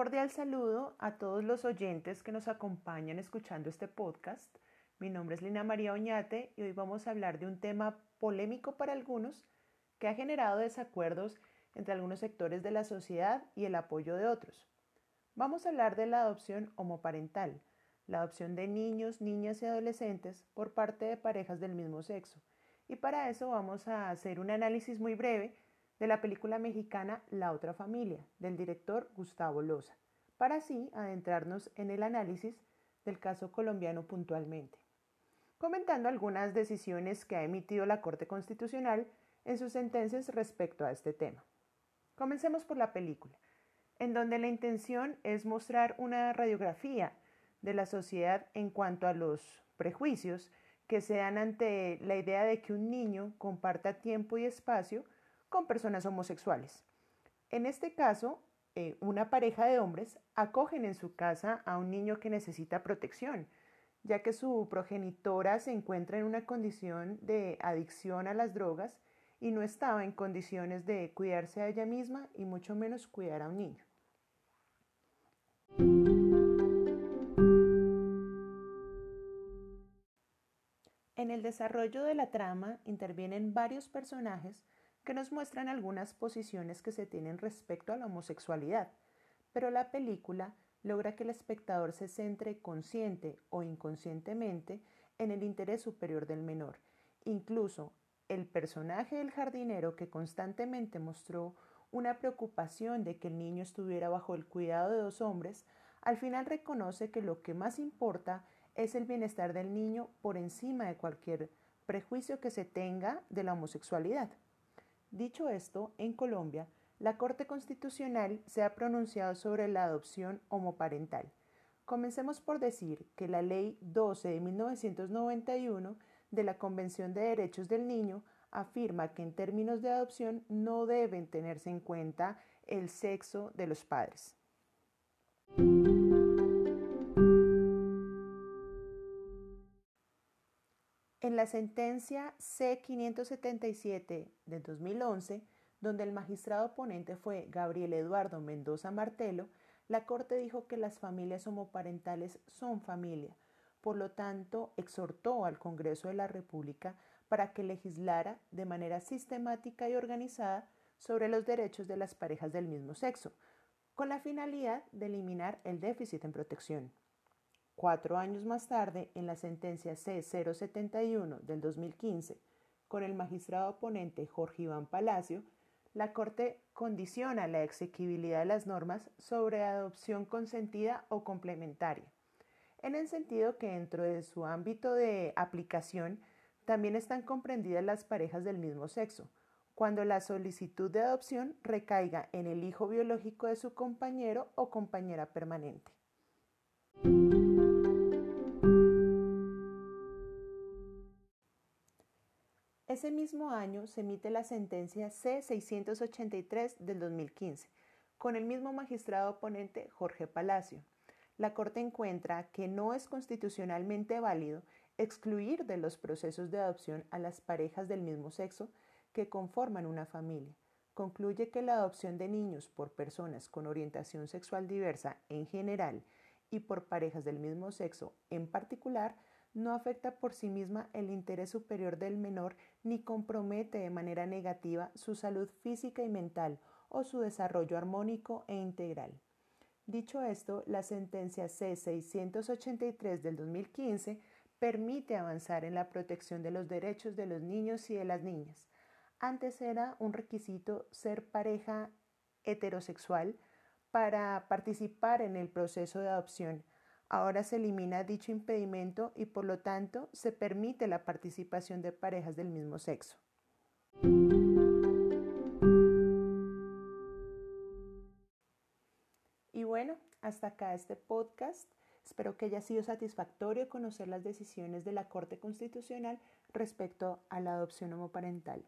cordial saludo a todos los oyentes que nos acompañan escuchando este podcast. Mi nombre es Lina María Oñate y hoy vamos a hablar de un tema polémico para algunos que ha generado desacuerdos entre algunos sectores de la sociedad y el apoyo de otros. Vamos a hablar de la adopción homoparental, la adopción de niños, niñas y adolescentes por parte de parejas del mismo sexo. Y para eso vamos a hacer un análisis muy breve de la película mexicana La otra familia, del director Gustavo Loza, para así adentrarnos en el análisis del caso colombiano puntualmente, comentando algunas decisiones que ha emitido la Corte Constitucional en sus sentencias respecto a este tema. Comencemos por la película, en donde la intención es mostrar una radiografía de la sociedad en cuanto a los prejuicios que se dan ante la idea de que un niño comparta tiempo y espacio con personas homosexuales. En este caso, eh, una pareja de hombres acogen en su casa a un niño que necesita protección, ya que su progenitora se encuentra en una condición de adicción a las drogas y no estaba en condiciones de cuidarse a ella misma y mucho menos cuidar a un niño. En el desarrollo de la trama intervienen varios personajes que nos muestran algunas posiciones que se tienen respecto a la homosexualidad, pero la película logra que el espectador se centre consciente o inconscientemente en el interés superior del menor. Incluso el personaje del jardinero que constantemente mostró una preocupación de que el niño estuviera bajo el cuidado de dos hombres, al final reconoce que lo que más importa es el bienestar del niño por encima de cualquier prejuicio que se tenga de la homosexualidad. Dicho esto, en Colombia, la Corte Constitucional se ha pronunciado sobre la adopción homoparental. Comencemos por decir que la Ley 12 de 1991 de la Convención de Derechos del Niño afirma que en términos de adopción no deben tenerse en cuenta el sexo de los padres. En la sentencia C-577 de 2011, donde el magistrado ponente fue Gabriel Eduardo Mendoza Martelo, la Corte dijo que las familias homoparentales son familia. Por lo tanto, exhortó al Congreso de la República para que legislara de manera sistemática y organizada sobre los derechos de las parejas del mismo sexo, con la finalidad de eliminar el déficit en protección. Cuatro años más tarde, en la sentencia C-071 del 2015, con el magistrado oponente Jorge Iván Palacio, la Corte condiciona la exequibilidad de las normas sobre adopción consentida o complementaria, en el sentido que dentro de su ámbito de aplicación también están comprendidas las parejas del mismo sexo, cuando la solicitud de adopción recaiga en el hijo biológico de su compañero o compañera permanente. Ese mismo año se emite la sentencia C-683 del 2015, con el mismo magistrado oponente Jorge Palacio. La Corte encuentra que no es constitucionalmente válido excluir de los procesos de adopción a las parejas del mismo sexo que conforman una familia. Concluye que la adopción de niños por personas con orientación sexual diversa en general y por parejas del mismo sexo en particular no afecta por sí misma el interés superior del menor ni compromete de manera negativa su salud física y mental o su desarrollo armónico e integral. Dicho esto, la sentencia C-683 del 2015 permite avanzar en la protección de los derechos de los niños y de las niñas. Antes era un requisito ser pareja heterosexual para participar en el proceso de adopción, Ahora se elimina dicho impedimento y por lo tanto se permite la participación de parejas del mismo sexo. Y bueno, hasta acá este podcast. Espero que haya sido satisfactorio conocer las decisiones de la Corte Constitucional respecto a la adopción homoparental.